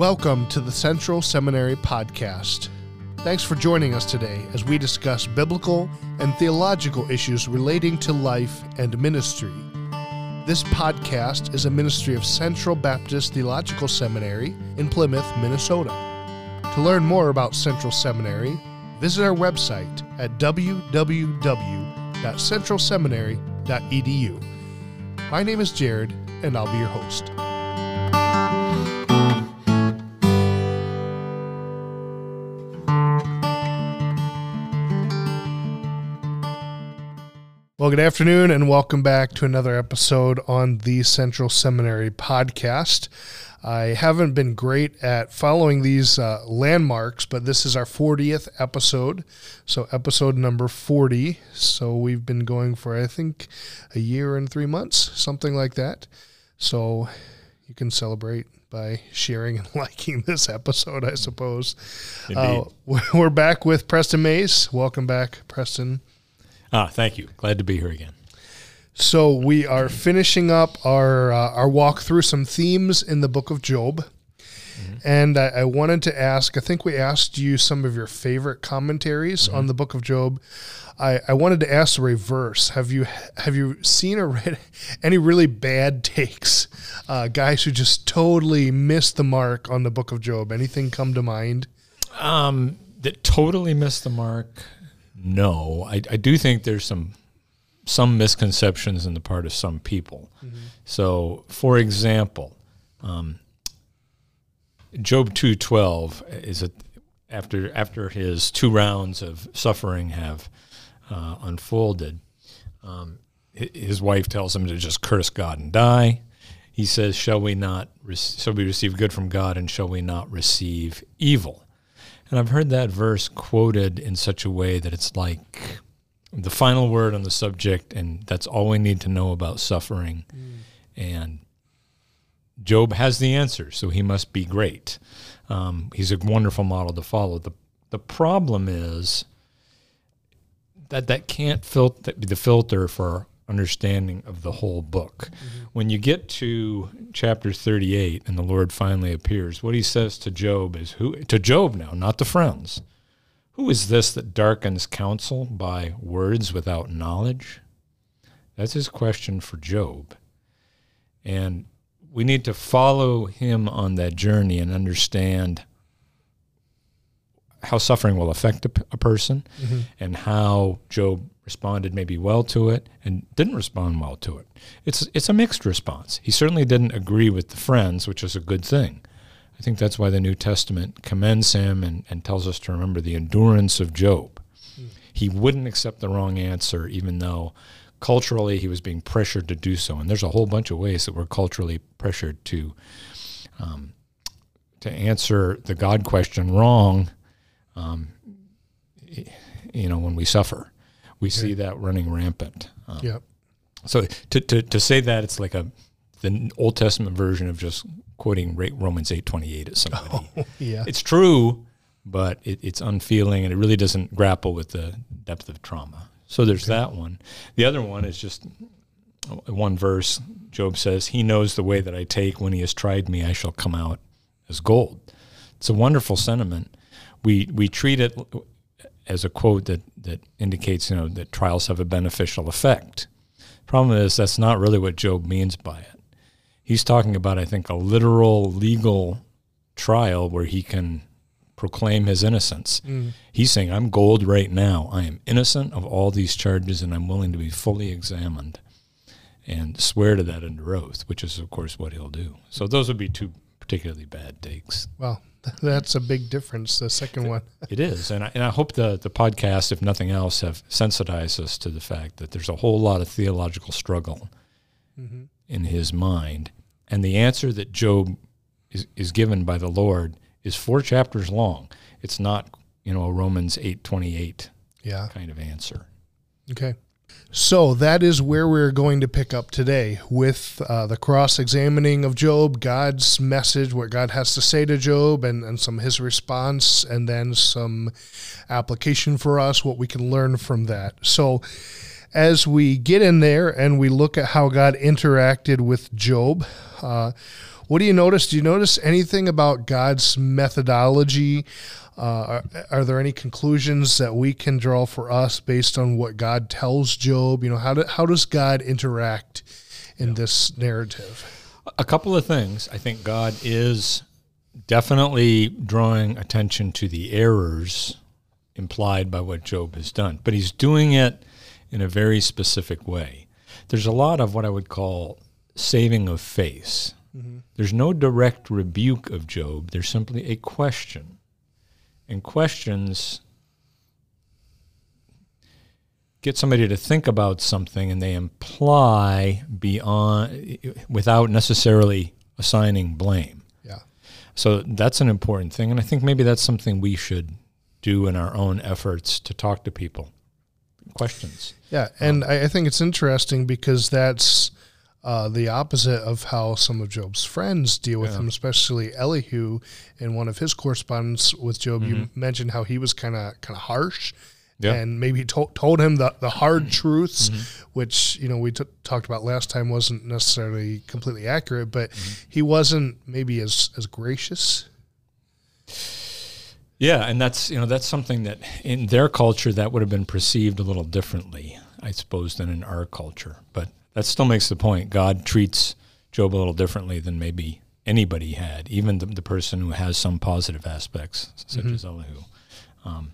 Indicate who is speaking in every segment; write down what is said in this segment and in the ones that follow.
Speaker 1: Welcome to the Central Seminary Podcast. Thanks for joining us today as we discuss biblical and theological issues relating to life and ministry. This podcast is a ministry of Central Baptist Theological Seminary in Plymouth, Minnesota. To learn more about Central Seminary, visit our website at www.centralseminary.edu. My name is Jared, and I'll be your host. Well, good afternoon, and welcome back to another episode on the Central Seminary podcast. I haven't been great at following these uh, landmarks, but this is our 40th episode. So, episode number 40. So, we've been going for, I think, a year and three months, something like that. So, you can celebrate by sharing and liking this episode, I suppose. Uh, we're back with Preston Mayes. Welcome back, Preston.
Speaker 2: Ah, thank you. Glad to be here again.
Speaker 1: So we are finishing up our uh, our walk through some themes in the book of Job, mm-hmm. and I, I, wanted to ask. I think we asked you some of your favorite commentaries mm-hmm. on the book of Job. I, I wanted to ask the reverse. Have you have you seen or read any really bad takes? Uh, guys who just totally missed the mark on the book of Job. Anything come to mind?
Speaker 2: Um, that totally missed the mark no. I, I do think there's some some misconceptions in the part of some people. Mm-hmm. So, for example, um, Job two twelve is a, after after his two rounds of suffering have uh, unfolded. Um, his wife tells him to just curse God and die. He says, "Shall we not? Re- shall we receive good from God, and shall we not receive evil?" And I've heard that verse quoted in such a way that it's like the final word on the subject, and that's all we need to know about suffering. Mm. And Job has the answer, so he must be great. Um, he's a wonderful model to follow. The, the problem is that that can't fil- be the filter for understanding of the whole book. Mm-hmm. When you get to chapter 38 and the Lord finally appears, what he says to Job is who to Job now, not to friends. Who is this that darkens counsel by words without knowledge? That's his question for Job. And we need to follow him on that journey and understand how suffering will affect a, a person mm-hmm. and how Job responded maybe well to it and didn't respond well to it. It's it's a mixed response. He certainly didn't agree with the friends, which is a good thing. I think that's why the New Testament commends him and, and tells us to remember the endurance of Job. Mm. He wouldn't accept the wrong answer, even though culturally he was being pressured to do so. And there's a whole bunch of ways that we're culturally pressured to um, to answer the God question wrong. Um, you know, when we suffer we okay. see that running rampant.
Speaker 1: Um, yep.
Speaker 2: So to, to, to say that it's like a the Old Testament version of just quoting Romans eight twenty eight at somebody. Oh,
Speaker 1: yeah.
Speaker 2: It's true, but it, it's unfeeling and it really doesn't grapple with the depth of trauma. So there's okay. that one. The other one is just one verse. Job says, "He knows the way that I take. When he has tried me, I shall come out as gold." It's a wonderful sentiment. We we treat it as a quote that, that indicates you know that trials have a beneficial effect. Problem is that's not really what Job means by it. He's talking about I think a literal legal trial where he can proclaim his innocence. Mm. He's saying I'm gold right now. I am innocent of all these charges and I'm willing to be fully examined and swear to that under oath, which is of course what he'll do. So those would be two particularly bad takes.
Speaker 1: Well, That's a big difference. The second one.
Speaker 2: it is, and I, and I hope the the podcast, if nothing else, have sensitized us to the fact that there's a whole lot of theological struggle mm-hmm. in his mind, and the answer that Job is is given by the Lord is four chapters long. It's not you know a Romans eight twenty eight
Speaker 1: yeah
Speaker 2: kind of answer.
Speaker 1: Okay. So that is where we're going to pick up today with uh, the cross examining of Job, God's message, what God has to say to Job, and, and some his response, and then some application for us, what we can learn from that. So as we get in there and we look at how God interacted with Job, uh, What do you notice? Do you notice anything about God's methodology? Uh, are, are, there any conclusions that we can draw for us based on what God tells Job? You know, how do, how does God interact in yeah. this narrative?
Speaker 2: A couple of things. I think God is definitely drawing attention to the errors implied by what Job has done, but he's doing it in a very specific way. There's a lot of what I would call saving of face. Mm-hmm. There's no direct rebuke of Job, there's simply a question. And questions get somebody to think about something and they imply beyond without necessarily assigning blame.
Speaker 1: Yeah.
Speaker 2: So that's an important thing and I think maybe that's something we should do in our own efforts to talk to people. Questions.
Speaker 1: Yeah, and um, I think it's interesting because that's uh, the opposite of how some of Job's friends deal with yeah. him, especially Elihu. In one of his correspondence with Job, mm-hmm. you mentioned how he was kind of kind of harsh. Yeah. And maybe to- told him the, the hard truths, mm-hmm. which you know we t- talked about last time wasn't necessarily completely accurate, but mm-hmm. he wasn't maybe as as gracious.
Speaker 2: Yeah, and that's you know that's something that in their culture that would have been perceived a little differently, I suppose, than in our culture. But that still makes the point. God treats Job a little differently than maybe anybody had, even the, the person who has some positive aspects, such mm-hmm. as Elihu. Um,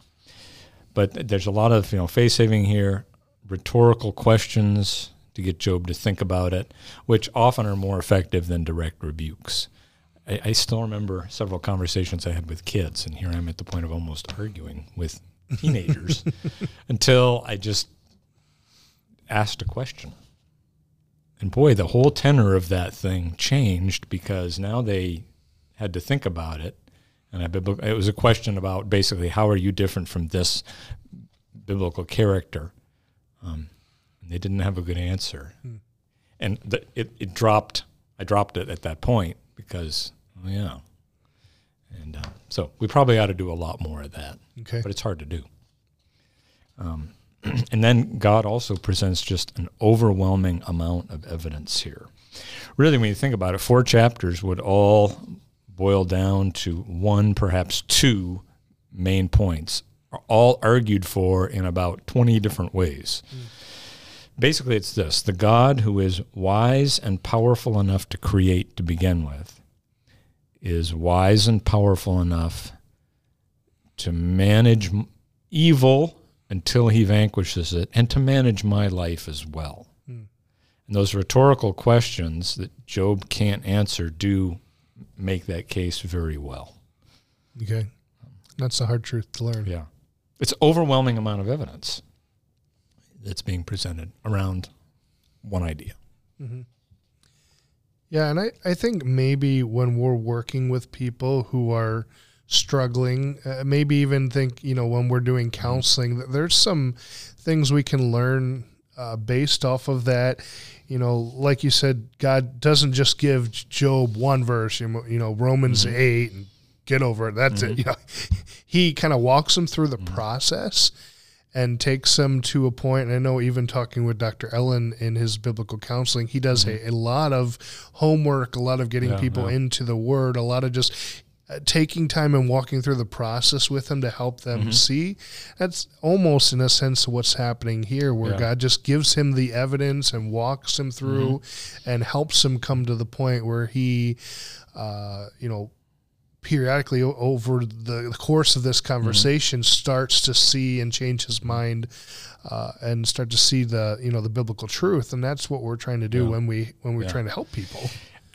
Speaker 2: but there's a lot of you know face saving here, rhetorical questions to get Job to think about it, which often are more effective than direct rebukes. I, I still remember several conversations I had with kids, and here I'm at the point of almost arguing with teenagers until I just asked a question and boy, the whole tenor of that thing changed because now they had to think about it. And I, it was a question about basically how are you different from this biblical character? Um, and they didn't have a good answer. Hmm. And the, it, it dropped. I dropped it at that point because, well, yeah. And uh, so we probably ought to do a lot more of that.
Speaker 1: Okay.
Speaker 2: But it's hard to do. Um, and then God also presents just an overwhelming amount of evidence here. Really, when you think about it, four chapters would all boil down to one, perhaps two main points, all argued for in about 20 different ways. Mm. Basically, it's this the God who is wise and powerful enough to create to begin with is wise and powerful enough to manage evil until he vanquishes it and to manage my life as well. Hmm. And those rhetorical questions that Job can't answer do make that case very well.
Speaker 1: Okay. That's a hard truth to learn.
Speaker 2: Yeah. It's overwhelming amount of evidence that's being presented around one idea. Mm-hmm.
Speaker 1: Yeah, and I, I think maybe when we're working with people who are – struggling, uh, maybe even think, you know, when we're doing counseling, that there's some things we can learn uh, based off of that. You know, like you said, God doesn't just give Job one verse, you know, Romans mm-hmm. 8 and get over it. That's mm-hmm. it. You know, he kind of walks them through the mm-hmm. process and takes them to a point. And I know even talking with Dr. Ellen in his biblical counseling, he does mm-hmm. a, a, lot of homework, a lot of getting yeah, people yeah. into the word, a lot of just taking time and walking through the process with them to help them mm-hmm. see. That's almost in a sense what's happening here, where yeah. God just gives him the evidence and walks him through mm-hmm. and helps him come to the point where he, uh, you know, periodically over the course of this mm-hmm. conversation mm-hmm. starts to see and change his mind uh, and start to see the you know the biblical truth and that's what we're trying to do yeah. when we when we're yeah. trying to help people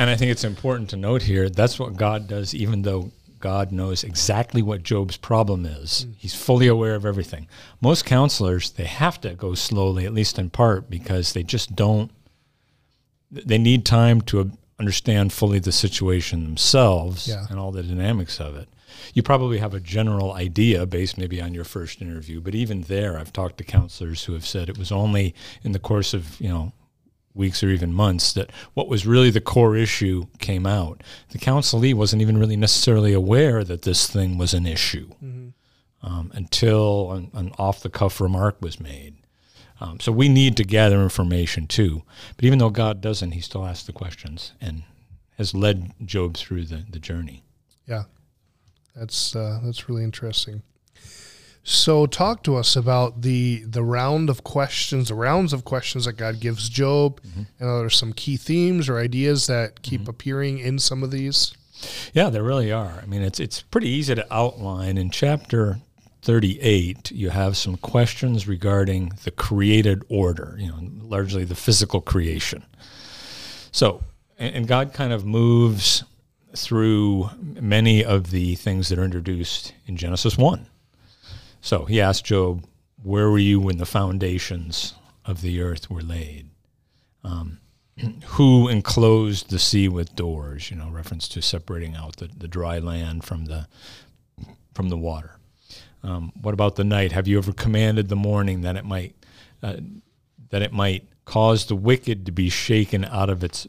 Speaker 2: and I think it's important to note here that's what God does, even though God knows exactly what Job's problem is. Mm. He's fully aware of everything. Most counselors, they have to go slowly, at least in part, because they just don't, they need time to understand fully the situation themselves yeah. and all the dynamics of it. You probably have a general idea based maybe on your first interview, but even there, I've talked to counselors who have said it was only in the course of, you know, weeks or even months that what was really the core issue came out. The counselee wasn't even really necessarily aware that this thing was an issue mm-hmm. um, until an, an off the cuff remark was made. Um, so we need to gather information too. But even though God doesn't, He still asks the questions, and has led Job through the, the journey.
Speaker 1: Yeah, that's uh, that's really interesting. So, talk to us about the the round of questions, the rounds of questions that God gives Job, mm-hmm. and are there some key themes or ideas that keep mm-hmm. appearing in some of these?
Speaker 2: Yeah, there really are. I mean, it's it's pretty easy to outline in chapter 38. You have some questions regarding the created order, you know, largely the physical creation. So, and, and God kind of moves through many of the things that are introduced in Genesis 1. So he asked Job, Where were you when the foundations of the earth were laid? Um, who enclosed the sea with doors? You know, reference to separating out the, the dry land from the from the water. Um, what about the night? Have you ever commanded the morning that it might uh, that it might cause the wicked to be shaken out of its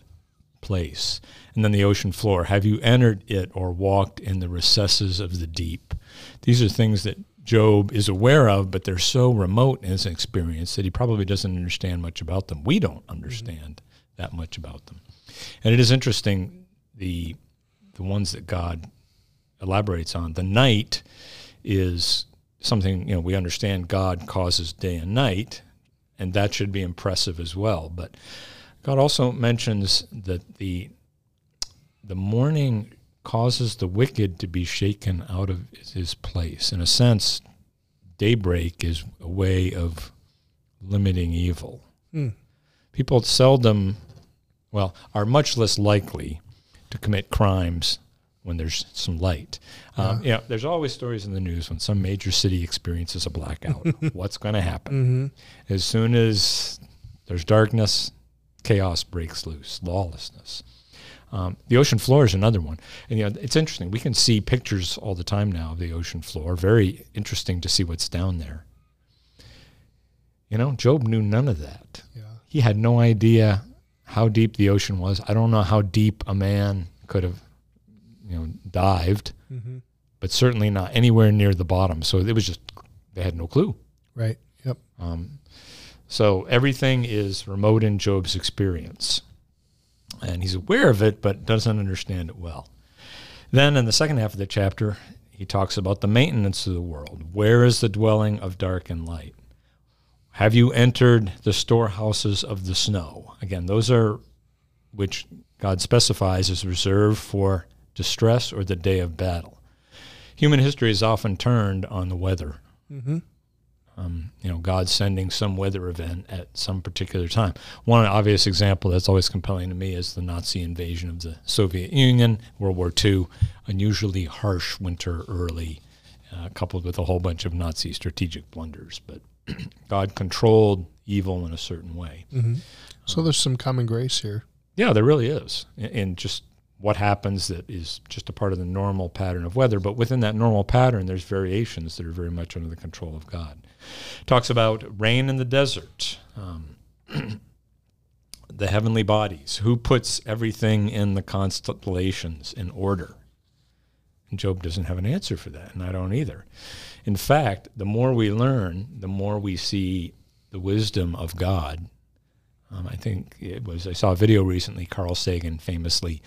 Speaker 2: place? And then the ocean floor. Have you entered it or walked in the recesses of the deep? These are things that Job is aware of, but they're so remote in his experience that he probably doesn't understand much about them. We don't understand mm-hmm. that much about them. And it is interesting the the ones that God elaborates on. The night is something, you know, we understand God causes day and night, and that should be impressive as well. But God also mentions that the the morning causes the wicked to be shaken out of his place. In a sense, daybreak is a way of limiting evil. Mm. People seldom, well, are much less likely to commit crimes when there's some light. Um, yeah. You know, there's always stories in the news when some major city experiences a blackout. What's going to happen? Mm-hmm. As soon as there's darkness, chaos breaks loose, lawlessness. Um, the ocean floor is another one, and you know it's interesting. We can see pictures all the time now of the ocean floor. Very interesting to see what's down there. You know, Job knew none of that. Yeah. He had no idea how deep the ocean was. I don't know how deep a man could have, you know, dived, mm-hmm. but certainly not anywhere near the bottom. So it was just they had no clue.
Speaker 1: Right. Yep. Um,
Speaker 2: so everything is remote in Job's experience and he's aware of it but doesn't understand it well. Then in the second half of the chapter, he talks about the maintenance of the world. Where is the dwelling of dark and light? Have you entered the storehouses of the snow? Again, those are which God specifies as reserved for distress or the day of battle. Human history is often turned on the weather. Mm-hmm um, you know, God sending some weather event at some particular time. One obvious example that's always compelling to me is the Nazi invasion of the Soviet Union, World War II, unusually harsh winter early, uh, coupled with a whole bunch of Nazi strategic blunders. But God controlled evil in a certain way.
Speaker 1: Mm-hmm. So um, there's some common grace here.
Speaker 2: Yeah, there really is. And just what happens that is just a part of the normal pattern of weather. But within that normal pattern, there's variations that are very much under the control of God. Talks about rain in the desert, um, the heavenly bodies, who puts everything in the constellations in order. And Job doesn't have an answer for that, and I don't either. In fact, the more we learn, the more we see the wisdom of God. Um, I think it was, I saw a video recently, Carl Sagan famously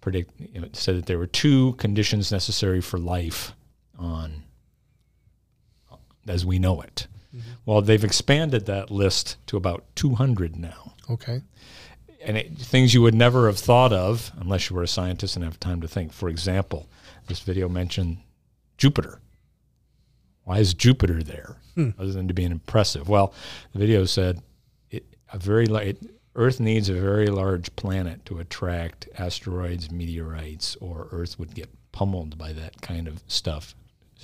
Speaker 2: predict, you know, said that there were two conditions necessary for life on as we know it. Mm-hmm. Well, they've expanded that list to about 200 now.
Speaker 1: Okay.
Speaker 2: And it, things you would never have thought of unless you were a scientist and have time to think. For example, this video mentioned Jupiter. Why is Jupiter there, hmm. other than to be an impressive? Well, the video said it, a very light, Earth needs a very large planet to attract asteroids, meteorites, or Earth would get pummeled by that kind of stuff,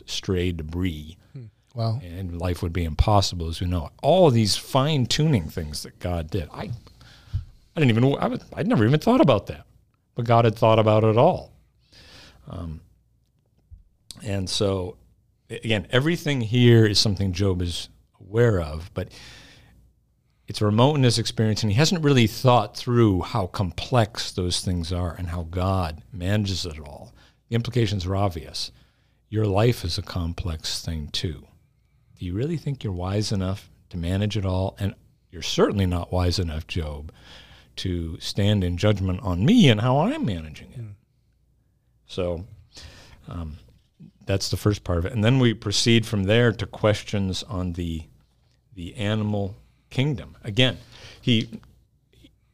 Speaker 2: stray debris. Hmm.
Speaker 1: Wow.
Speaker 2: And life would be impossible as we know. All of these fine tuning things that God did. I I didn't even I would, I'd never even thought about that. But God had thought about it all. Um, and so again, everything here is something Job is aware of, but it's remote in his experience, and he hasn't really thought through how complex those things are and how God manages it all. The implications are obvious. Your life is a complex thing too. Do you really think you're wise enough to manage it all? And you're certainly not wise enough, Job, to stand in judgment on me and how I'm managing it. So um, that's the first part of it. And then we proceed from there to questions on the the animal kingdom. Again, he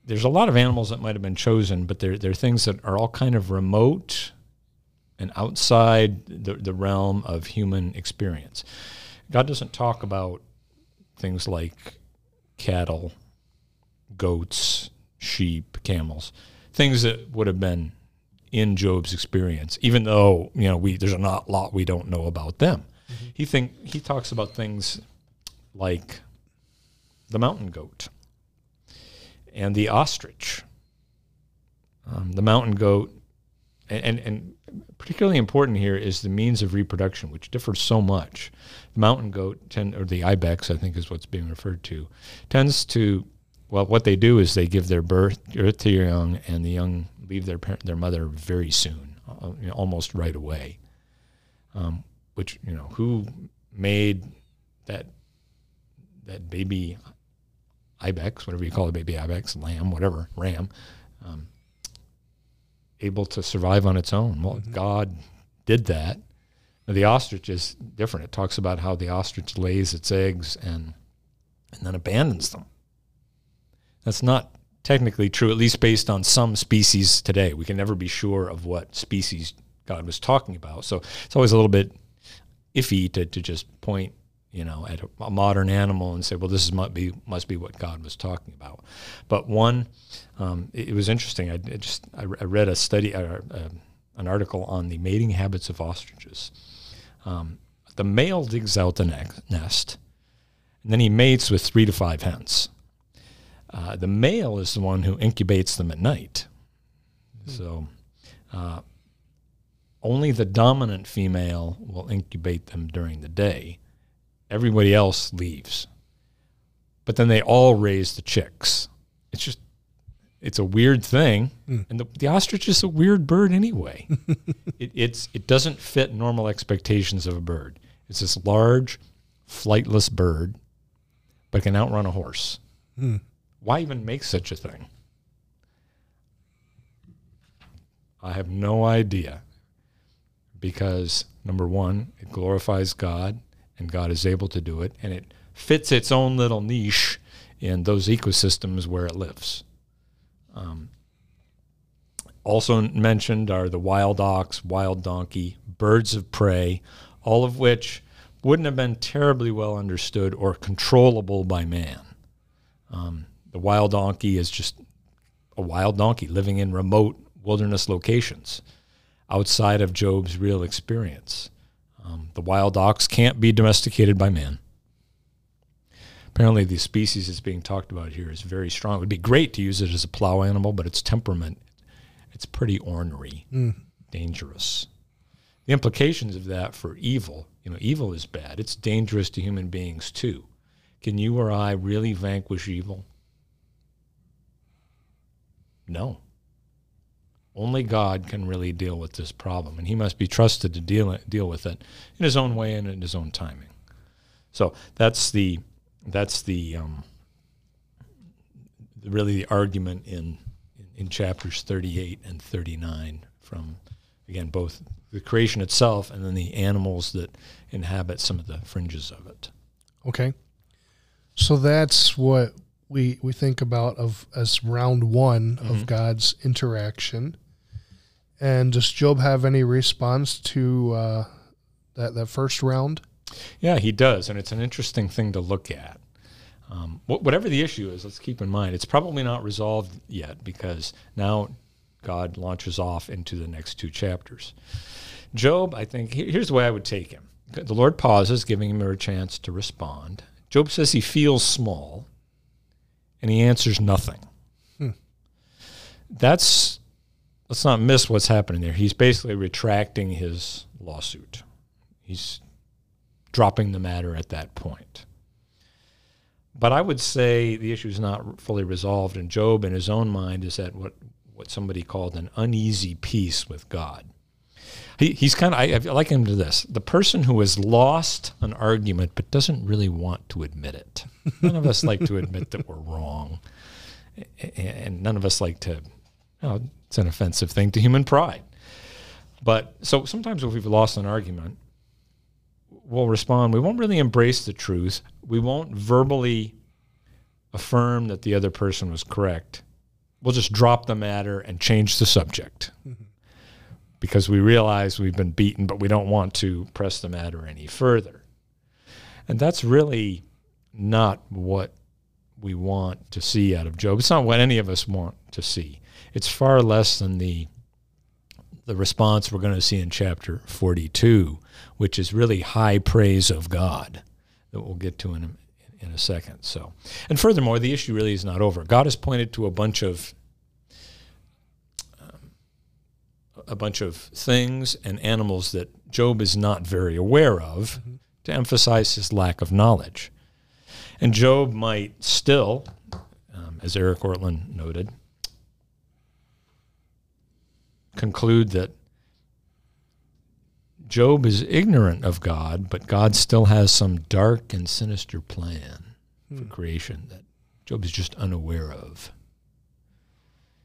Speaker 2: there's a lot of animals that might have been chosen, but they're, they're things that are all kind of remote and outside the, the realm of human experience. God doesn't talk about things like cattle, goats, sheep, camels, things that would have been in Job's experience, even though you know we there's a not lot we don't know about them. Mm-hmm. He think he talks about things like the mountain goat and the ostrich. Um, the mountain goat, and, and, particularly important here is the means of reproduction, which differs so much. The mountain goat, tend, or the ibex, I think is what's being referred to, tends to, well, what they do is they give their birth, birth to your young, and the young leave their parent, their mother very soon, uh, almost right away. Um, which you know, who made that that baby ibex, whatever you call it, baby ibex, lamb, whatever, ram, um, able to survive on its own. Well, mm-hmm. God did that. Now, the ostrich is different. It talks about how the ostrich lays its eggs and and then abandons them. That's not technically true, at least based on some species today. We can never be sure of what species God was talking about. So it's always a little bit iffy to, to just point you know, at a, a, modern animal and say, well, this is, must be must be what God was talking about. But one, um, it, it, was interesting. I, just I, I, read a study, uh, uh, an article on the mating habits of ostriches. Um, the male digs out the ne- nest, and then he mates with three to five hens. Uh, the male is the one who incubates them at night. Hmm. So. Uh, only the dominant female will incubate them during the day Everybody else leaves. But then they all raise the chicks. It's just, it's a weird thing. Mm. And the, the ostrich is a weird bird anyway. it, it's, it doesn't fit normal expectations of a bird. It's this large, flightless bird, but can outrun a horse. Mm. Why even make such a thing? I have no idea. Because, number one, it glorifies God and God is able to do it, and it fits its own little niche in those ecosystems where it lives. Um, also mentioned are the wild ox, wild donkey, birds of prey, all of which wouldn't have been terribly well understood or controllable by man. Um, the wild donkey is just a wild donkey living in remote wilderness locations outside of Job's real experience. Um, the wild ox can't be domesticated by man. Apparently, the species that's being talked about here is very strong. It would be great to use it as a plow animal, but its temperament, it's pretty ornery, mm. dangerous. The implications of that for evil, you know, evil is bad. It's dangerous to human beings too. Can you or I really vanquish evil? No. Only God can really deal with this problem, and He must be trusted to deal deal with it in His own way and in His own timing. So that's the that's the um, really the argument in in chapters 38 and 39 from again both the creation itself and then the animals that inhabit some of the fringes of it.
Speaker 1: Okay. So that's what we we think about of as round one mm-hmm. of God's interaction. And does Job have any response to uh, that that first round?
Speaker 2: Yeah, he does, and it's an interesting thing to look at. Um, whatever the issue is, let's keep in mind it's probably not resolved yet because now God launches off into the next two chapters. Job, I think here's the way I would take him. The Lord pauses, giving him a chance to respond. Job says he feels small, and he answers nothing. Hmm. That's let's not miss what's happening there. He's basically retracting his lawsuit. He's dropping the matter at that point. But I would say the issue is not fully resolved, and Job, in his own mind, is at what, what somebody called an uneasy peace with God. He, he's kind of, I, I like him to this the person who has lost an argument but doesn't really want to admit it. None of us like to admit that we're wrong. and none of us like to. Oh, it's an offensive thing to human pride. But so sometimes if we've lost an argument, we'll respond. We won't really embrace the truth. We won't verbally affirm that the other person was correct. We'll just drop the matter and change the subject mm-hmm. because we realize we've been beaten, but we don't want to press the matter any further. And that's really not what we want to see out of Job. It's not what any of us want to see. It's far less than the the response we're going to see in chapter 42, which is really high praise of God that we'll get to in a, in a second. So, and furthermore, the issue really is not over. God has pointed to a bunch of um, a bunch of things and animals that Job is not very aware of mm-hmm. to emphasize his lack of knowledge. And Job might still, um, as Eric Ortlund noted, conclude that Job is ignorant of God, but God still has some dark and sinister plan hmm. for creation that Job is just unaware of.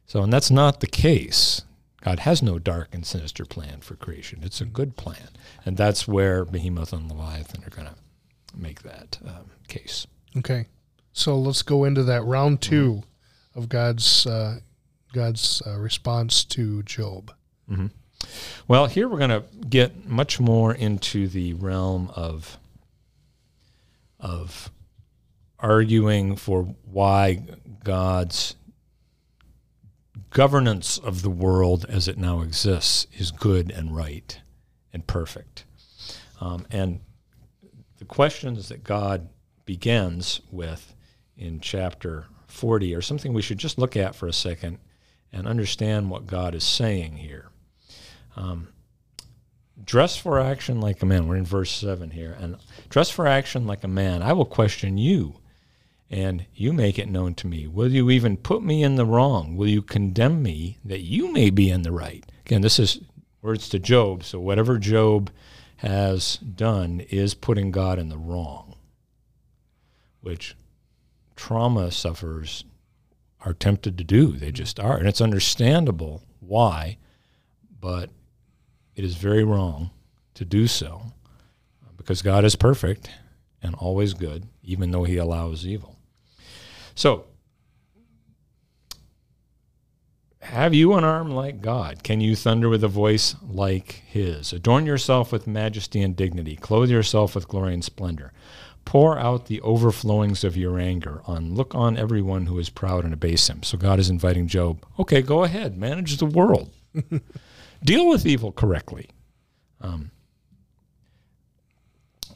Speaker 2: So, and that's not the case. God has no dark and sinister plan for creation. It's a hmm. good plan. And that's where Behemoth and Leviathan are going to make that um, case.
Speaker 1: Okay. So let's go into that round 2 mm-hmm. of God's uh, God's uh, response to Job.
Speaker 2: Mm-hmm. Well, here we're going to get much more into the realm of of arguing for why God's governance of the world as it now exists is good and right and perfect. Um, and the questions that God begins with in chapter 40 are something we should just look at for a second and understand what God is saying here. Um, dress for action like a man. We're in verse 7 here. And dress for action like a man. I will question you, and you make it known to me. Will you even put me in the wrong? Will you condemn me that you may be in the right? Again, this is words to Job. So whatever Job has done is putting God in the wrong, which trauma sufferers are tempted to do. They just are. And it's understandable why, but it is very wrong to do so because God is perfect and always good, even though he allows evil. So, have you an arm like God? Can you thunder with a voice like his? Adorn yourself with majesty and dignity. Clothe yourself with glory and splendor. Pour out the overflowings of your anger on look on everyone who is proud and abase him. So God is inviting Job, okay, go ahead, manage the world. Deal with evil correctly. Um,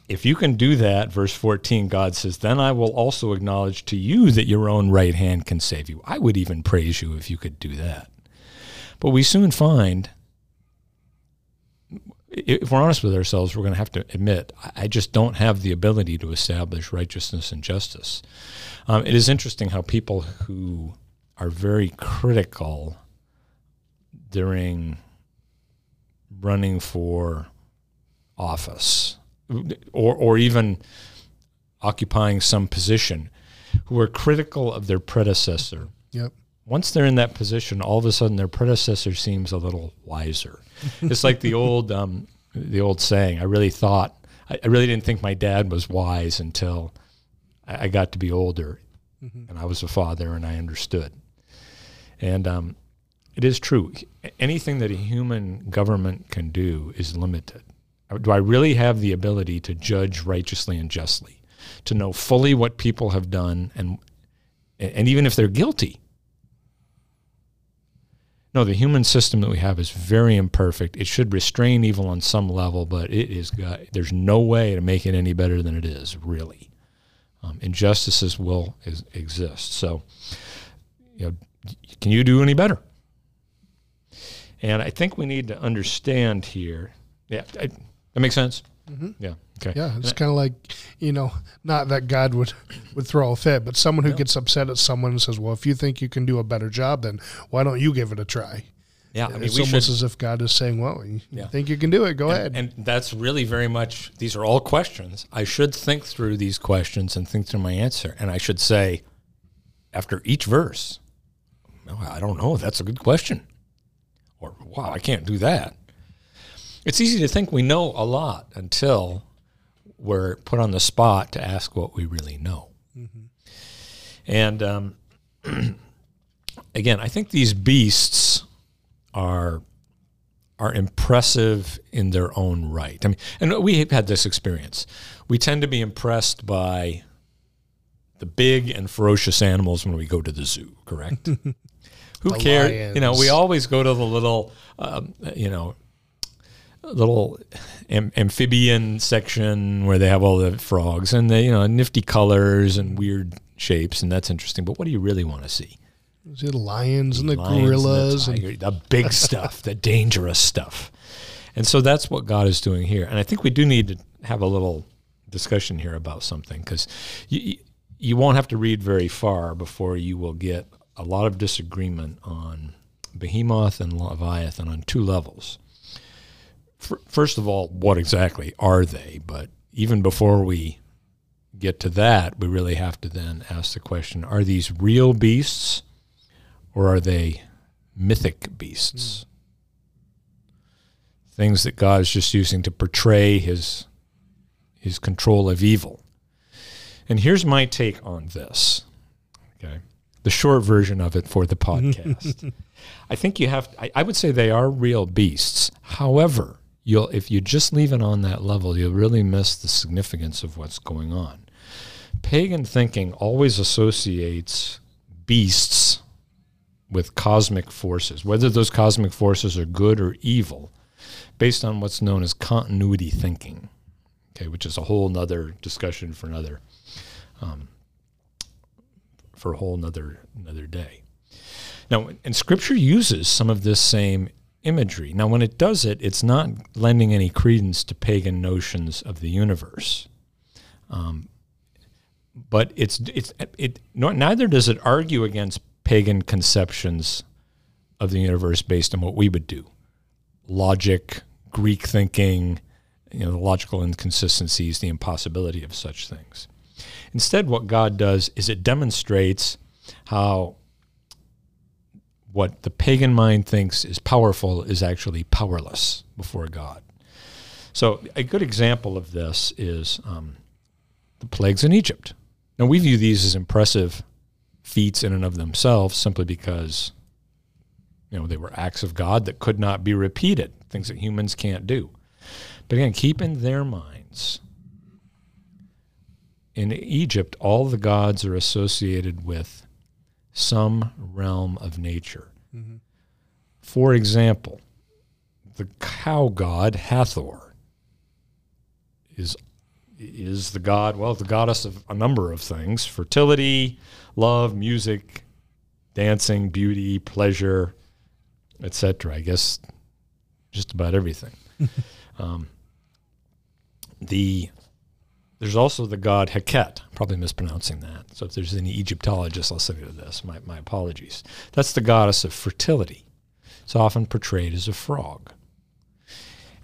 Speaker 2: if you can do that, verse 14, God says, then I will also acknowledge to you that your own right hand can save you. I would even praise you if you could do that. But we soon find if we're honest with ourselves, we're going to have to admit, I just don't have the ability to establish righteousness and justice. Um, it is interesting how people who are very critical during running for office or, or even occupying some position who are critical of their predecessor.
Speaker 1: Yep.
Speaker 2: Once they're in that position, all of a sudden their predecessor seems a little wiser it's like the old um, the old saying. I really thought I, I, really didn't think my dad was wise until I, I got to be older, mm-hmm. and I was a father, and I understood. And um, it is true. Anything that a human government can do is limited. Do I really have the ability to judge righteously and justly, to know fully what people have done, and and even if they're guilty? No, the human system that we have is very imperfect. It should restrain evil on some level, but it is got, there's no way to make it any better than it is, really. Um, injustices will is, exist. So, you know, can you do any better? And I think we need to understand here. Yeah, I, that makes sense. Mm-hmm. Yeah. Okay.
Speaker 1: Yeah, it's kind of like you know, not that God would would throw a fit, but someone who yeah. gets upset at someone and says, "Well, if you think you can do a better job, then why don't you give it a try?"
Speaker 2: Yeah, I
Speaker 1: mean, it's almost should, as if God is saying, "Well, you yeah. think you can do it? Go
Speaker 2: and,
Speaker 1: ahead."
Speaker 2: And that's really very much. These are all questions. I should think through these questions and think through my answer, and I should say, after each verse, I don't know. That's a good question. Or, wow, I can't do that. It's easy to think we know a lot until we're put on the spot to ask what we really know. Mm-hmm. And um, again, I think these beasts are are impressive in their own right. I mean, and we had this experience. We tend to be impressed by the big and ferocious animals when we go to the zoo. Correct? Who cares? You know, we always go to the little, um, you know, little am- amphibian section where they have all the frogs and the you know nifty colors and weird shapes, and that's interesting. But what do you really want to see?
Speaker 1: See the lions and the lions gorillas,
Speaker 2: and the, and the big stuff, the dangerous stuff. And so that's what God is doing here. And I think we do need to have a little discussion here about something because you, you won't have to read very far before you will get a lot of disagreement on Behemoth and Leviathan on two levels. First of all, what exactly are they? But even before we get to that, we really have to then ask the question are these real beasts or are they mythic beasts? Mm. Things that God is just using to portray his, his control of evil. And here's my take on this. Okay. The short version of it for the podcast. I think you have, I, I would say they are real beasts. However, you'll if you just leave it on that level, you'll really miss the significance of what's going on. Pagan thinking always associates beasts with cosmic forces, whether those cosmic forces are good or evil, based on what's known as continuity thinking, okay, which is a whole nother discussion for another um, for a whole nother another day. Now, and Scripture uses some of this same imagery. Now, when it does it, it's not lending any credence to pagan notions of the universe. Um, but it's it's it neither does it argue against pagan conceptions of the universe based on what we would do, logic, Greek thinking, you know, the logical inconsistencies, the impossibility of such things. Instead, what God does is it demonstrates how what the pagan mind thinks is powerful is actually powerless before God. So, a good example of this is um, the plagues in Egypt. Now, we view these as impressive feats in and of themselves simply because you know they were acts of God that could not be repeated, things that humans can't do. But again, keep in their minds in Egypt, all the gods are associated with some realm of nature. Mm-hmm. For example, the cow god Hathor is is the god, well, the goddess of a number of things: fertility, love, music, dancing, beauty, pleasure, etc. I guess just about everything. um, the there's also the god Heket. Probably mispronouncing that. So if there's any Egyptologists listening to this, my, my apologies. That's the goddess of fertility. It's often portrayed as a frog.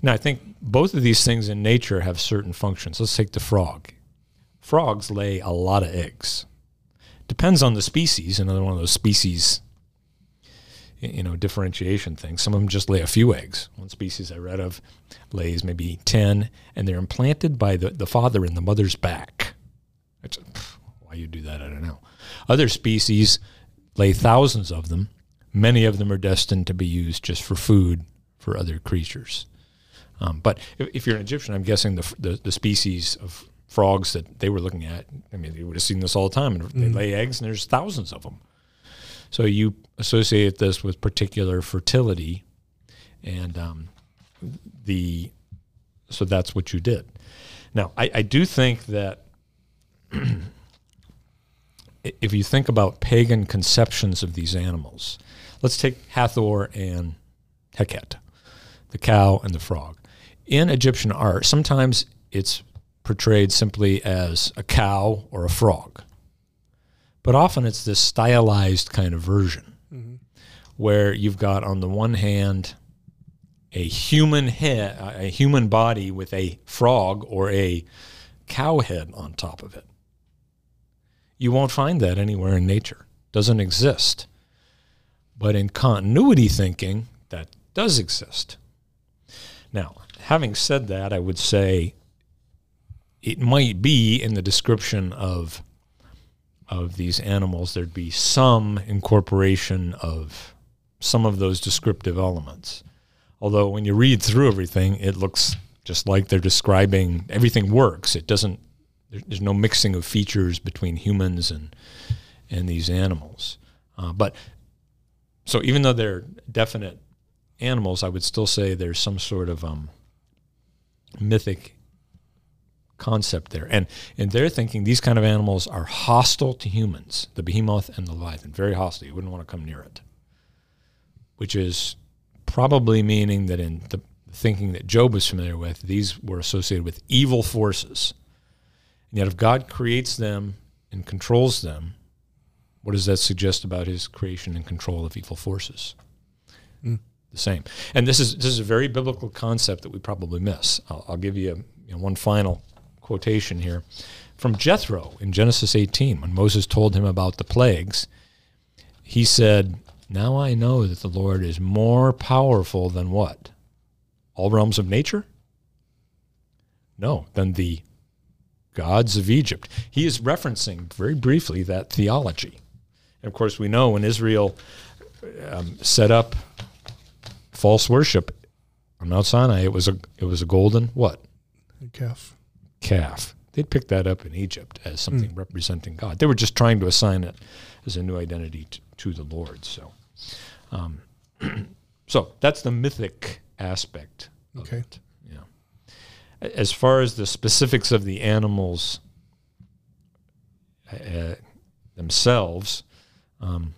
Speaker 2: Now, I think both of these things in nature have certain functions. Let's take the frog. Frogs lay a lot of eggs. Depends on the species. Another one of those species you know differentiation thing. Some of them just lay a few eggs. One species I read of lays maybe ten, and they're implanted by the, the father in the mother's back. Which, why you do that, I don't know. Other species lay thousands of them. Many of them are destined to be used just for food for other creatures. Um, but if, if, you're an Egyptian, I'm guessing the, the, the species of frogs that they were looking at. I mean, you would have seen this all the time. And they mm. lay eggs, and there's thousands of them. So you associate this with particular fertility, and um, the so that's what you did. Now, I, I do think that if you think about pagan conceptions of these animals, let's take Hathor and Heket, the cow and the frog. In Egyptian art, sometimes it's portrayed simply as a cow or a frog. But often it's this stylized kind of version mm-hmm. where you've got, on the one hand, a human head, a human body with a frog or a cow head on top of it. You won't find that anywhere in nature. Doesn't exist. But in continuity thinking, that does exist. Now, having said that, I would say it might be in the description of of these animals there'd be some incorporation of some of those descriptive elements. Although when you read through everything, it looks just like they're describing everything works. It doesn't. There's no mixing of features between humans and and these animals. Uh, but so even though they're definite animals, I would still say there's some sort of um, mythic concept there. And in their thinking, these kind of animals are hostile to humans, the behemoth and the leviathan, very hostile. You wouldn't want to come near it. Which is probably meaning that in the thinking that Job was familiar with, these were associated with evil forces. And yet, if God creates them and controls them, what does that suggest about his creation and control of evil forces? Mm. The same. And this is this is a very biblical concept that we probably miss. I'll, I'll give you, a, you know, one final quotation here from Jethro in Genesis 18 when Moses told him about the plagues. He said, "Now I know that the Lord is more powerful than what? All realms of nature? No, than the gods of Egypt." He is referencing very briefly that theology. And of course, we know when Israel um, set up false worship on Mount Sinai, it was a it was a golden what?
Speaker 1: A calf.
Speaker 2: Calf. They'd picked that up in Egypt as something mm. representing God. They were just trying to assign it as a new identity to, to the Lord. So, um, so that's the mythic aspect.
Speaker 1: okay.
Speaker 2: It, yeah. As far as the specifics of the animals uh, themselves, um,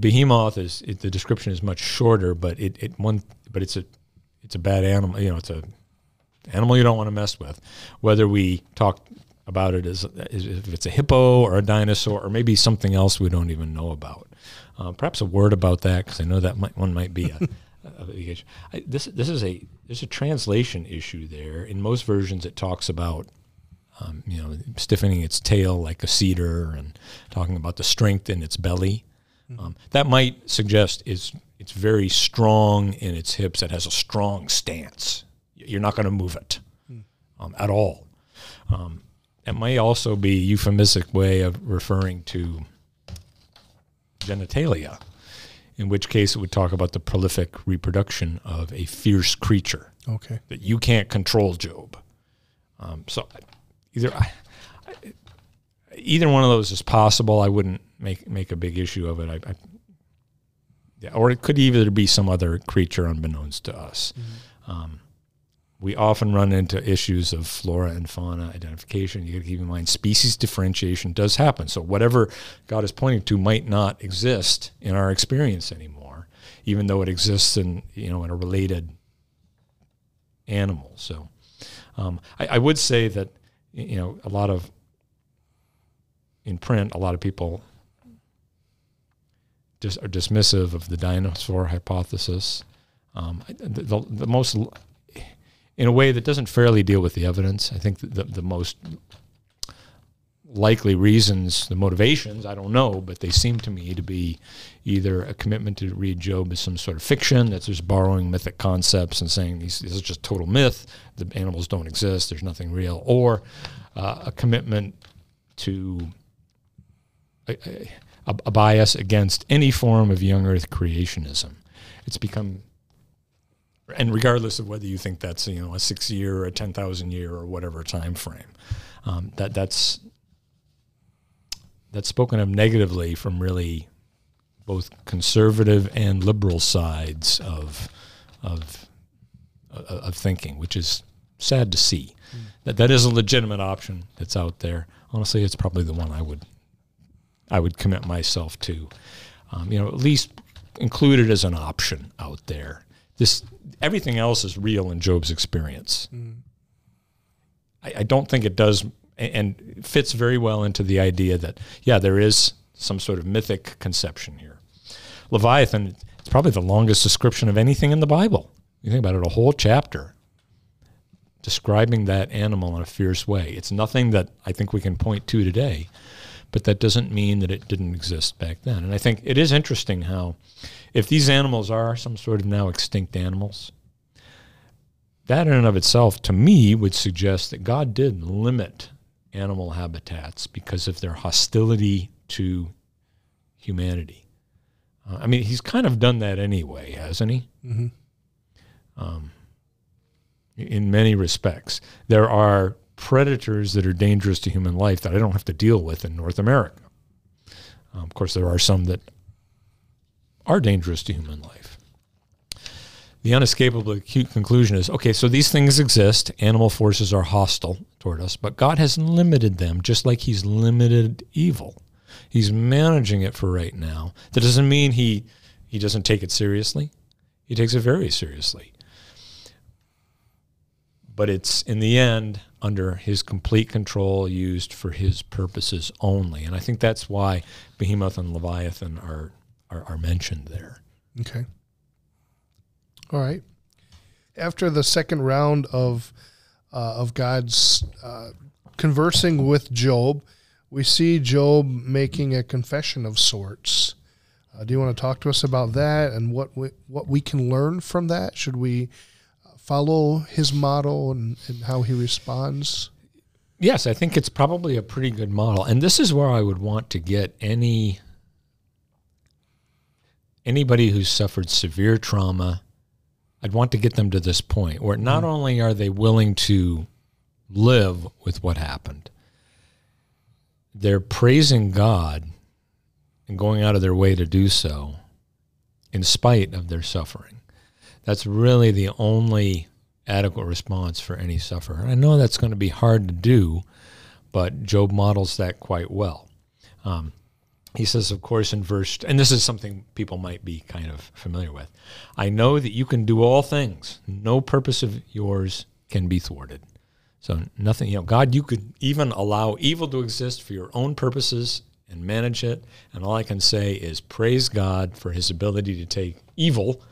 Speaker 2: behemoth is it, the description is much shorter, but it, it one but it's a it's a bad animal. You know, it's a animal you don't want to mess with. Whether we talk about it as, as if it's a hippo or a dinosaur or maybe something else we don't even know about. Uh, perhaps a word about that because I know that might, one might be a, a, I, this this is a there's a translation issue there. In most versions, it talks about um, you know, stiffening its tail like a cedar and talking about the strength in its belly. Mm-hmm. Um, that might suggest it's it's very strong in its hips. It has a strong stance. You're not going to move it mm. um, at all. Um, it may also be a euphemistic way of referring to genitalia, in which case it would talk about the prolific reproduction of a fierce creature.
Speaker 1: Okay.
Speaker 2: That you can't control, Job. Um, so either I, either one of those is possible. I wouldn't make make a big issue of it. I, I yeah, or it could either be some other creature unbeknownst to us. Mm-hmm. Um, we often run into issues of flora and fauna identification. You got to keep in mind species differentiation does happen. So whatever God is pointing to might not exist in our experience anymore, even though it exists in you know in a related animal. So um, I, I would say that you know, a lot of in print, a lot of people just are dismissive of the dinosaur hypothesis. Um, the, the, the, most, in a way that doesn't fairly deal with the evidence. I think the, the most likely reasons, the motivations, I don't know, but they seem to me to be either a commitment to read Job as some sort of fiction, that's just borrowing mythic concepts and saying these, this is just total myth, the animals don't exist, there's nothing real, or uh, a commitment to a, a, a bias against any form of young earth creationism. It's become and regardless of whether you think that's you know a six year or a ten thousand year or whatever time frame, um, that that's that's spoken of negatively from really both conservative and liberal sides of of of thinking, which is sad to see. Mm. That that is a legitimate option that's out there. Honestly, it's probably the one I would I would commit myself to. Um, you know, at least include it as an option out there. This everything else is real in Job's experience. Mm. I, I don't think it does and fits very well into the idea that yeah, there is some sort of mythic conception here. Leviathan, it's probably the longest description of anything in the Bible. You think about it, a whole chapter describing that animal in a fierce way. It's nothing that I think we can point to today, but that doesn't mean that it didn't exist back then. And I think it is interesting how, if these animals are some sort of now extinct animals, that in and of itself, to me, would suggest that God did limit animal habitats because of their hostility to humanity. Uh, I mean, he's kind of done that anyway, hasn't he?
Speaker 1: Mm-hmm.
Speaker 2: Um, in many respects, there are predators that are dangerous to human life that I don't have to deal with in North America. Um, of course, there are some that are dangerous to human life. The unescapable acute conclusion is okay, so these things exist. Animal forces are hostile toward us, but God has limited them just like He's limited evil. He's managing it for right now. That doesn't mean He, he doesn't take it seriously, He takes it very seriously but it's in the end under his complete control, used for his purposes only. And I think that's why Behemoth and Leviathan are are, are mentioned there.
Speaker 1: Okay. All right. After the second round of uh, of God's uh, conversing with Job, we see Job making a confession of sorts. Uh, do you want to talk to us about that and what we, what we can learn from that? Should we follow his model and, and how he responds?
Speaker 2: Yes, I think it's probably a pretty good model. And this is where I would want to get any anybody who's suffered severe trauma, I'd want to get them to this point where not mm. only are they willing to live with what happened, they're praising God and going out of their way to do so in spite of their suffering. That's really the only adequate response for any sufferer. I know that's going to be hard to do, but Job models that quite well. Um, he says, of course, in verse, and this is something people might be kind of familiar with I know that you can do all things, no purpose of yours can be thwarted. So, nothing, you know, God, you could even allow evil to exist for your own purposes and manage it. And all I can say is praise God for his ability to take evil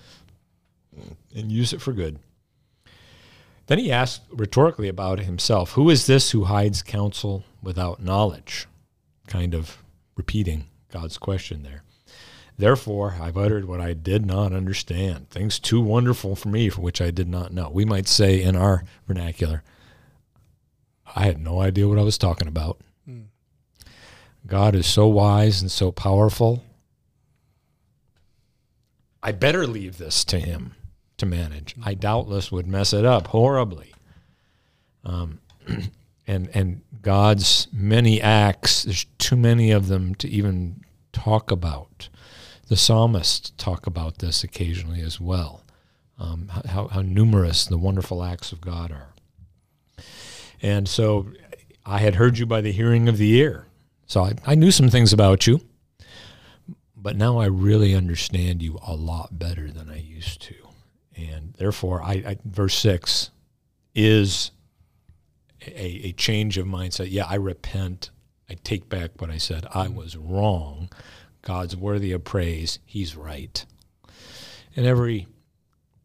Speaker 2: and use it for good. Then he asked rhetorically about himself Who is this who hides counsel without knowledge? Kind of repeating God's question there. Therefore, I've uttered what I did not understand, things too wonderful for me for which I did not know. We might say in our vernacular, I had no idea what I was talking about. Mm. God is so wise and so powerful. I better leave this to him to manage. I doubtless would mess it up horribly. Um, and and God's many acts, there's too many of them to even talk about. The psalmists talk about this occasionally as well. Um, how, how numerous the wonderful acts of God are. And so I had heard you by the hearing of the ear. So I, I knew some things about you, but now I really understand you a lot better than I used to and therefore, I, I verse six is a, a change of mindset. Yeah, I repent. I take back what I said. I mm-hmm. was wrong. God's worthy of praise. He's right. And every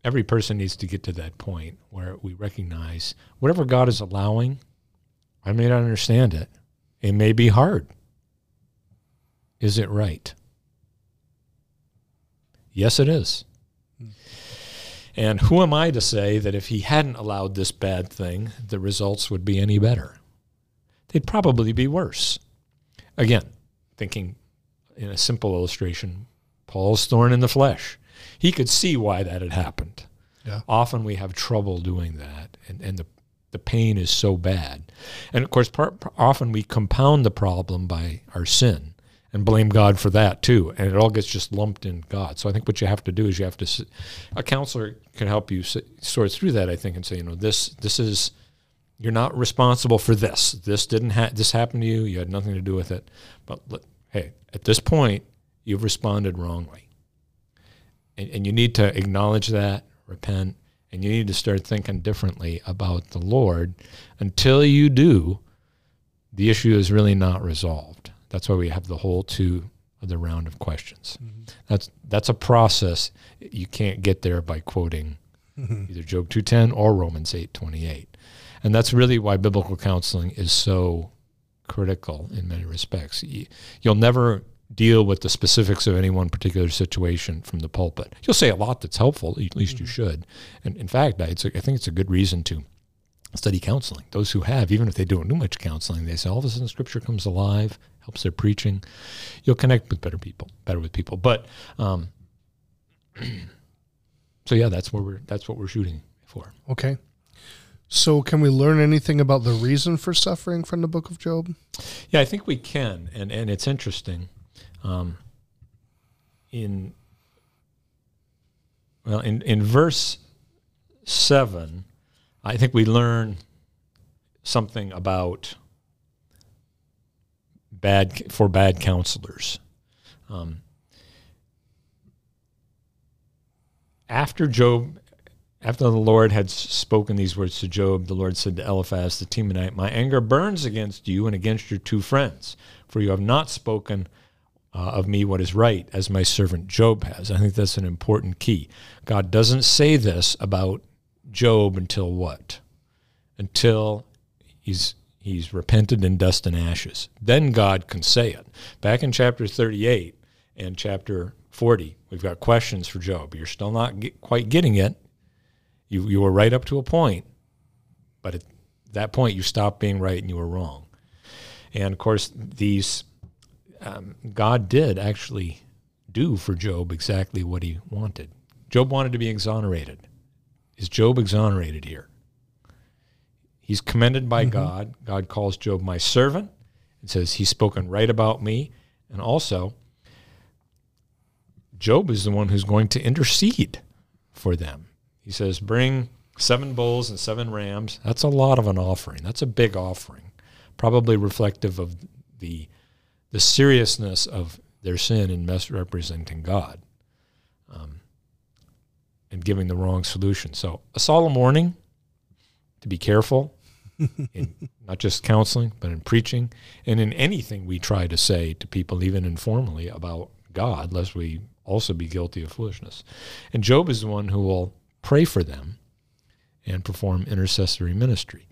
Speaker 2: every person needs to get to that point where we recognize whatever God is allowing, I may not understand it. It may be hard. Is it right? Yes, it is. And who am I to say that if he hadn't allowed this bad thing, the results would be any better? They'd probably be worse. Again, thinking in a simple illustration, Paul's thorn in the flesh. He could see why that had happened. Yeah. Often we have trouble doing that, and, and the, the pain is so bad. And of course, part, often we compound the problem by our sin and blame God for that too. And it all gets just lumped in God. So I think what you have to do is you have to, a counselor can help you sort through that. I think and say, you know, this this is, you're not responsible for this. This didn't ha- this happened to you. You had nothing to do with it. But look, hey, at this point, you've responded wrongly, and, and you need to acknowledge that, repent, and you need to start thinking differently about the Lord. Until you do, the issue is really not resolved. That's why we have the whole two of the round of questions. Mm-hmm. That's that's a process. You can't get there by quoting mm-hmm. either Job 2:10 or Romans 8:28. And that's really why biblical counseling is so critical in many respects. You'll never deal with the specifics of any one particular situation from the pulpit. You'll say a lot that's helpful, at least mm-hmm. you should. And in fact, I think it's a good reason to study counseling. Those who have, even if they don't do much counseling, they say all of a sudden Scripture comes alive, helps their preaching. You'll connect with better people, better with people. But um, so yeah, that's where we're that's what we're shooting for.
Speaker 1: Okay. So, can we learn anything about the reason for suffering from the book of Job?
Speaker 2: Yeah, I think we can, and and it's interesting. Um, in well, in in verse seven, I think we learn something about bad for bad counselors. Um, after Job after the Lord had spoken these words to Job, the Lord said to Eliphaz the Temanite, My anger burns against you and against your two friends, for you have not spoken uh, of me what is right, as my servant Job has. I think that's an important key. God doesn't say this about Job until what? Until he's he's repented in dust and ashes. Then God can say it. Back in chapter 38 and chapter 40, we've got questions for Job. You're still not get, quite getting it. You you were right up to a point, but at that point you stopped being right and you were wrong. And of course, these um, God did actually do for Job exactly what he wanted. Job wanted to be exonerated. Is Job exonerated here? He's commended by mm-hmm. God. God calls Job my servant and says he's spoken right about me. And also, Job is the one who's going to intercede for them. He says, Bring seven bulls and seven rams. That's a lot of an offering. That's a big offering, probably reflective of the, the seriousness of their sin in misrepresenting God um, and giving the wrong solution. So, a solemn warning to be careful in not just counseling, but in preaching and in anything we try to say to people, even informally, about God, lest we also be guilty of foolishness. And Job is the one who will pray for them, and perform intercessory ministry.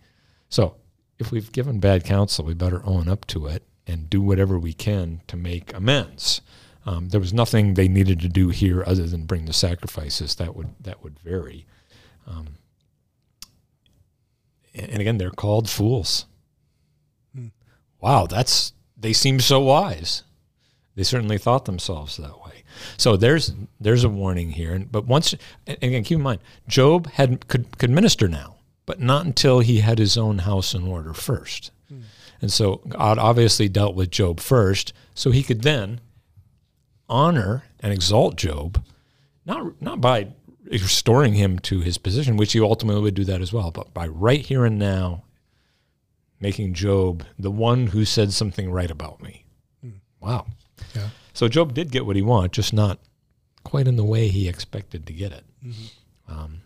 Speaker 2: So, if we've given bad counsel, we better own up to it and do whatever we can to make amends. Um, there was nothing they needed to do here other than bring the sacrifices. That would that would vary. Um, and, again, they're called fools. Hmm. Wow, that's they seem so wise. They certainly thought themselves that way. So there's there's a warning here. And but once and again, keep in mind, Job had could could minister now, but not until he had his own house in order first. Hmm. And so God obviously dealt with Job first, so he could then honor and exalt Job, not not by restoring him to his position, which you ultimately would do that as well, but by right here and now making Job the one who said something right about me. Hmm. Wow. Yeah. So Job did get what he wanted, just not quite in the way he expected to get it. Mm-hmm. Um,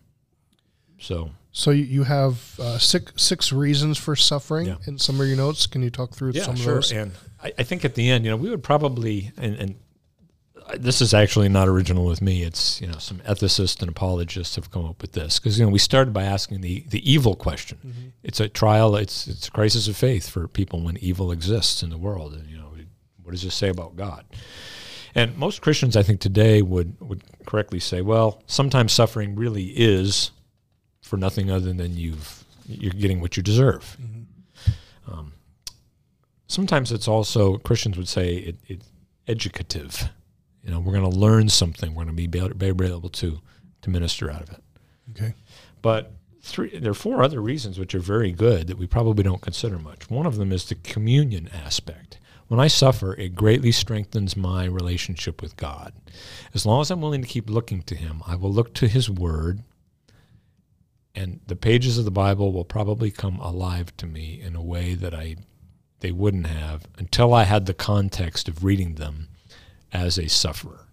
Speaker 2: so,
Speaker 1: so you have uh, six six reasons for suffering yeah. in some of your notes. Can you talk through yeah, some
Speaker 2: sure.
Speaker 1: of those?
Speaker 2: And I, I, think at the end, you know, we would probably and, and this is actually not original with me. It's you know some ethicists and apologists have come up with this because you know we started by asking the the evil question. Mm-hmm. It's a trial. It's it's a crisis of faith for people when evil exists in the world, and you know what does this say about God? And most Christians, I think, today would, would correctly say, well, sometimes suffering really is for nothing other than you've you're getting what you deserve. Mm-hmm. Um, sometimes it's also Christians would say it, it's educative. You know, we're going to learn something. We're going to be able, to to minister out of it.
Speaker 1: Okay.
Speaker 2: But three, there are four other reasons which are very good that we probably don't consider much. One of them is the communion aspect. When I suffer, it greatly strengthens my relationship with God. As long as I'm willing to keep looking to Him, I will look to His Word, and the pages of the Bible will probably come alive to me in a way that I they wouldn't have until I had the context of reading them as a sufferer.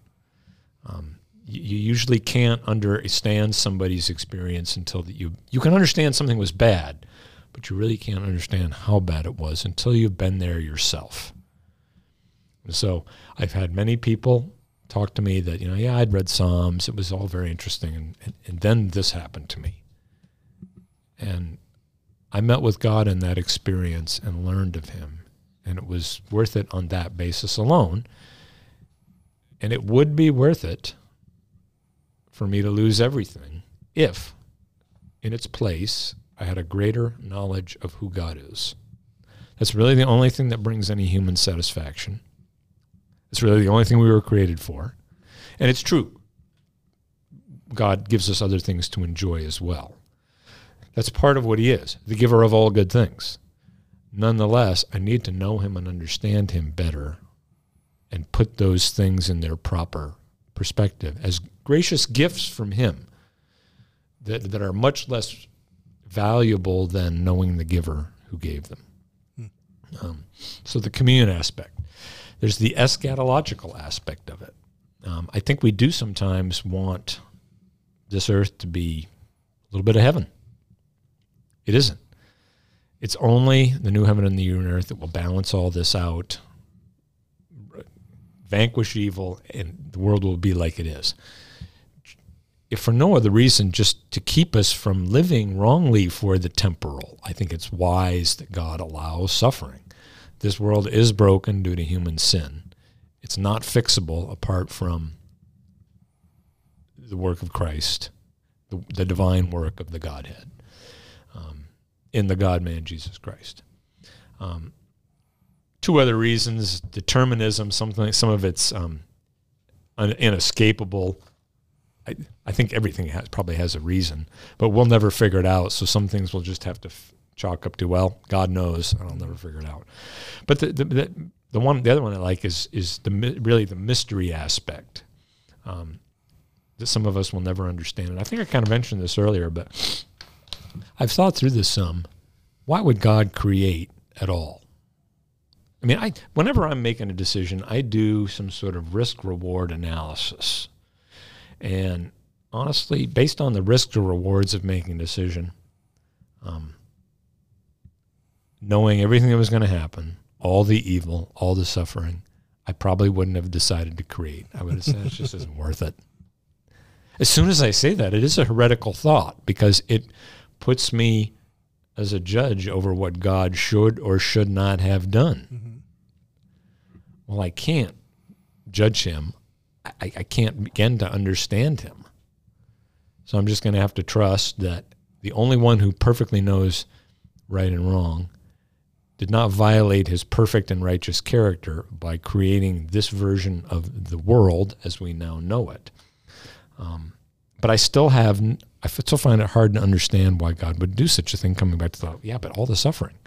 Speaker 2: Um, you, usually can't understand somebody's experience until that you you can understand something was bad, but you really can't understand how bad it was until you've been there yourself. So I've had many people talk to me that, you know, yeah, I'd read Psalms. It was all very interesting. And, and, and then this happened to me. And I met with God in that experience and learned of Him. and it was worth it on that basis alone. And it would be worth it for me to lose everything if, in its place, I had a greater knowledge of who God is. That's really the only thing that brings any human satisfaction. It's really the only thing we were created for. And it's true. God gives us other things to enjoy as well. That's part of what He is, the giver of all good things. Nonetheless, I need to know Him and understand Him better and put those things in their proper perspective as gracious gifts from Him that, that are much less valuable than knowing the giver who gave them. Hmm. Um, so, the communion aspect. There's the eschatological aspect of it. Um, I think we do sometimes want this earth to be a little bit of heaven. It isn't. It's only the new heaven and the new earth that will balance all this out, vanquish evil, and the world will be like it is. If for no other reason, just to keep us from living wrongly for the temporal, I think it's wise that God allows suffering. This world is broken due to human sin. It's not fixable apart from the work of Christ, the, the divine work of the Godhead um, in the God man Jesus Christ. Um, two other reasons determinism, something, some of it's um, un, inescapable. I, I think everything has, probably has a reason, but we'll never figure it out. So some things we'll just have to f- chalk up to well, God knows, and I'll never figure it out. But the, the, the, the one, the other one I like is is the really the mystery aspect um, that some of us will never understand. And I think I kind of mentioned this earlier, but I've thought through this some. Why would God create at all? I mean, I whenever I'm making a decision, I do some sort of risk reward analysis, and honestly, based on the risks or rewards of making a decision, um, knowing everything that was going to happen, all the evil, all the suffering, I probably wouldn't have decided to create. I would have said it just isn't worth it. As soon as I say that, it is a heretical thought because it puts me as a judge over what God should or should not have done. Mm-hmm. Well, I can't judge him. I, I can't begin to understand him. So I'm just going to have to trust that the only one who perfectly knows right and wrong did not violate his perfect and righteous character by creating this version of the world as we now know it. Um, but I still have, I still find it hard to understand why God would do such a thing. Coming back to the, yeah, but all the suffering.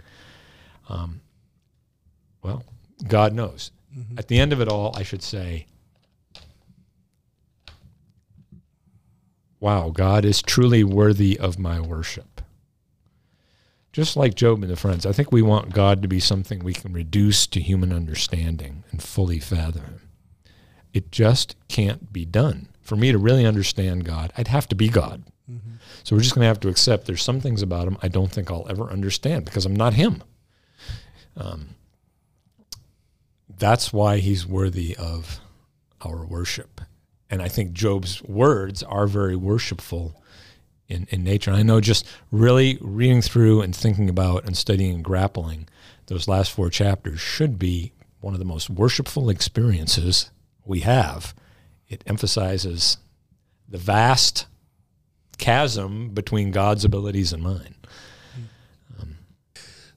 Speaker 2: Um, well, God knows. Mm-hmm. At the end of it all, I should say, wow, God is truly worthy of my worship just like Job and the friends, I think we want God to be something we can reduce to human understanding and fully fathom. It just can't be done. For me to really understand God, I'd have to be God. Mm-hmm. So we're just going to have to accept there's some things about him I don't think I'll ever understand because I'm not him. Um, that's why he's worthy of our worship. And I think Job's words are very worshipful in, in nature. And I know just really reading through and thinking about and studying and grappling those last four chapters should be one of the most worshipful experiences we have. It emphasizes the vast chasm between God's abilities and mine.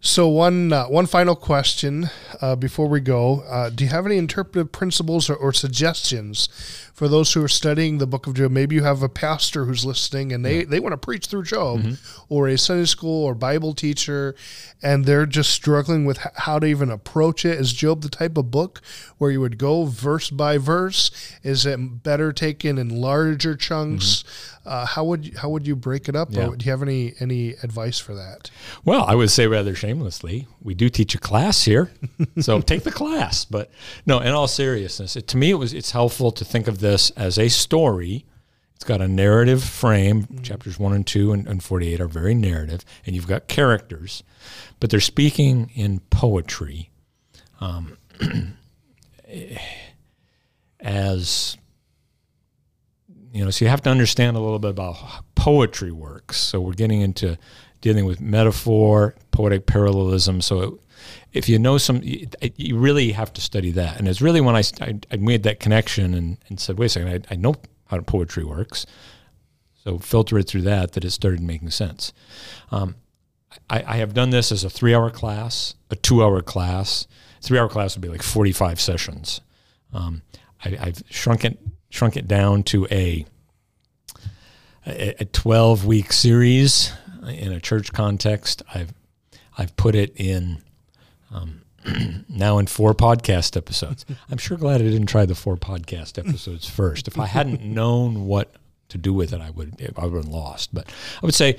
Speaker 1: So one uh, one final question uh, before we go: uh, Do you have any interpretive principles or, or, suggestions for those who are studying the Book of Job? Maybe you have a pastor who's listening and they, yeah. they want to preach through Job, mm-hmm. or a Sunday school or Bible teacher, and they're just struggling with how to even approach it. Is Job the type of book where you would go verse by verse? Is it better taken in larger chunks? Mm-hmm. Uh, how would you, how would you break it up? Yeah. do you have any any advice for that?
Speaker 2: Well, I would say rather shamelessly, we do teach a class here, so take the class. But no, in all seriousness, it, to me, it was it's helpful to think of this as a story. It's got a narrative frame. Mm-hmm. Chapters one and two and, and forty eight are very narrative, and you've got characters, but they're speaking in poetry. Um, as you know, so you have to understand a little bit about poetry works. So we're getting into dealing with metaphor, poetic parallelism. So it, if you know some, you, you really have to study that. And it's really when I, I, I made that connection and, and said, wait a second, I, I know how poetry works. So filter it through that, that it started making sense. Um, I, I, have done this as a three hour class, a two hour class. Three hour class would be like 45 sessions. Um, I, have shrunk it, shrunk it down to a, a, a 12 week series in a church context. I've, I've put it in, um, now in four podcast episodes. I'm sure glad I didn't try the four podcast episodes first. If I hadn't known what to do with it, I would I would have been lost. But I would say,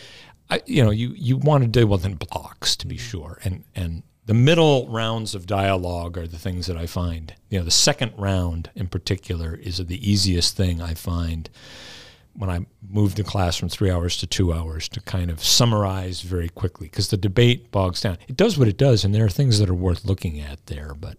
Speaker 2: I, you know, you you want to deal with in blocks to be sure, and and the middle rounds of dialogue are the things that I find. You know, the second round in particular is the easiest thing I find when I moved the class from three hours to two hours to kind of summarize very quickly because the debate bogs down. It does what it does, and there are things that are worth looking at there. But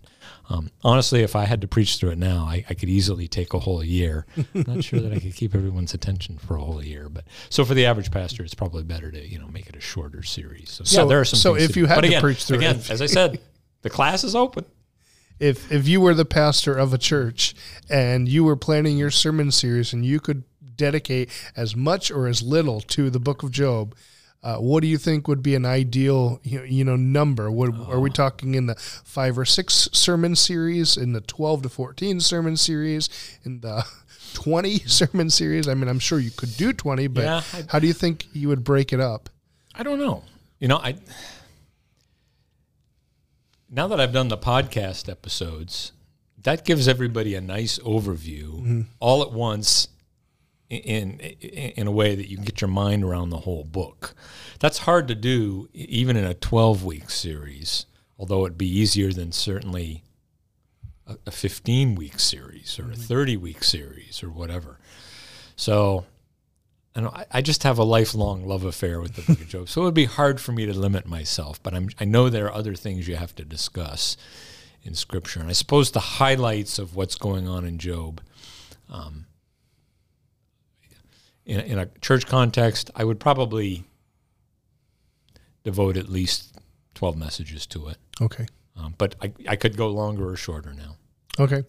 Speaker 2: um, honestly, if I had to preach through it now, I, I could easily take a whole year. I'm not sure that I could keep everyone's attention for a whole year. But so for the average pastor, it's probably better to you know make it a shorter series. So,
Speaker 1: so
Speaker 2: yeah,
Speaker 1: there are some. So if you had to again, preach through
Speaker 2: again,
Speaker 1: it,
Speaker 2: as I said, the class is open
Speaker 1: if if you were the pastor of a church and you were planning your sermon series and you could dedicate as much or as little to the book of Job, uh, what do you think would be an ideal you know number? What, oh. Are we oh. talking in the five or six sermon series, in the twelve to fourteen sermon series, in the twenty sermon series? I mean, I'm sure you could do twenty, but yeah, how do you think you would break it up?
Speaker 2: I don't know. You know, I now that I've done the podcast episodes, that gives everybody a nice overview mm-hmm. all at once in in a way that you can get your mind around the whole book. That's hard to do even in a 12 week series, although it'd be easier than certainly a 15 week series or a mm-hmm. 30 week series or whatever. So I, know, I just have a lifelong love affair with the book of Job. So it would be hard for me to limit myself, but I'm, I know there are other things you have to discuss in Scripture. And I suppose the highlights of what's going on in Job um, in, in a church context, I would probably devote at least 12 messages to it.
Speaker 1: Okay.
Speaker 2: Um, but I, I could go longer or shorter now.
Speaker 1: Okay.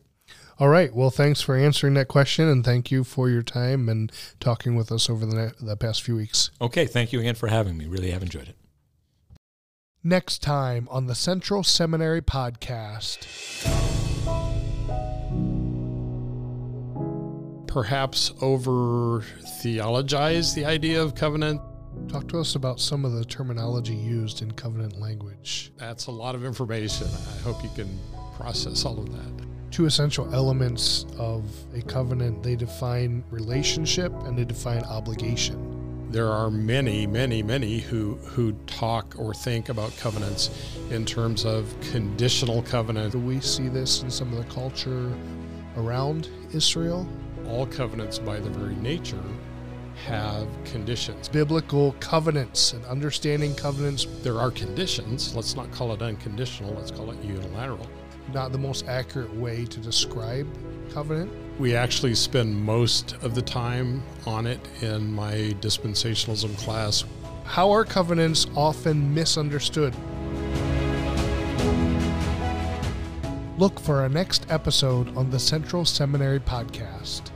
Speaker 1: All right. Well, thanks for answering that question, and thank you for your time and talking with us over the, the past few weeks.
Speaker 2: Okay. Thank you again for having me. Really have enjoyed it.
Speaker 1: Next time on the Central Seminary Podcast
Speaker 3: perhaps over theologize the idea of covenant.
Speaker 1: Talk to us about some of the terminology used in covenant language.
Speaker 3: That's a lot of information. I hope you can process all of that.
Speaker 1: Two essential elements of a covenant they define relationship and they define obligation.
Speaker 3: There are many, many, many who, who talk or think about covenants in terms of conditional covenant.
Speaker 1: Do we see this in some of the culture around Israel?
Speaker 3: All covenants by their very nature have conditions.
Speaker 1: Biblical covenants and understanding covenants.
Speaker 3: There are conditions. Let's not call it unconditional, let's call it unilateral.
Speaker 1: Not the most accurate way to describe covenant.
Speaker 3: We actually spend most of the time on it in my dispensationalism class.
Speaker 1: How are covenants often misunderstood? Look for our next episode on the Central Seminary Podcast.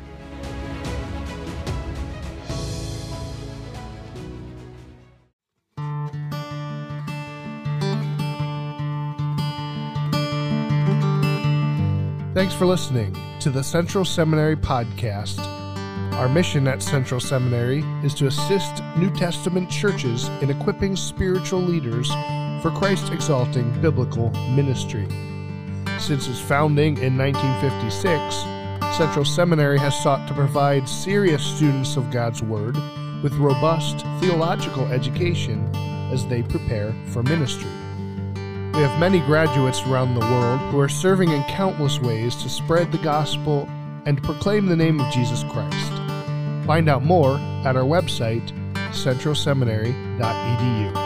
Speaker 1: Thanks for listening to the Central Seminary Podcast. Our mission at Central Seminary is to assist New Testament churches in equipping spiritual leaders for Christ exalting biblical ministry. Since its founding in 1956, Central Seminary has sought to provide serious students of God's Word with robust theological education as they prepare for ministry. We have many graduates around the world who are serving in countless ways to spread the gospel and proclaim the name of Jesus Christ. Find out more at our website, centralseminary.edu.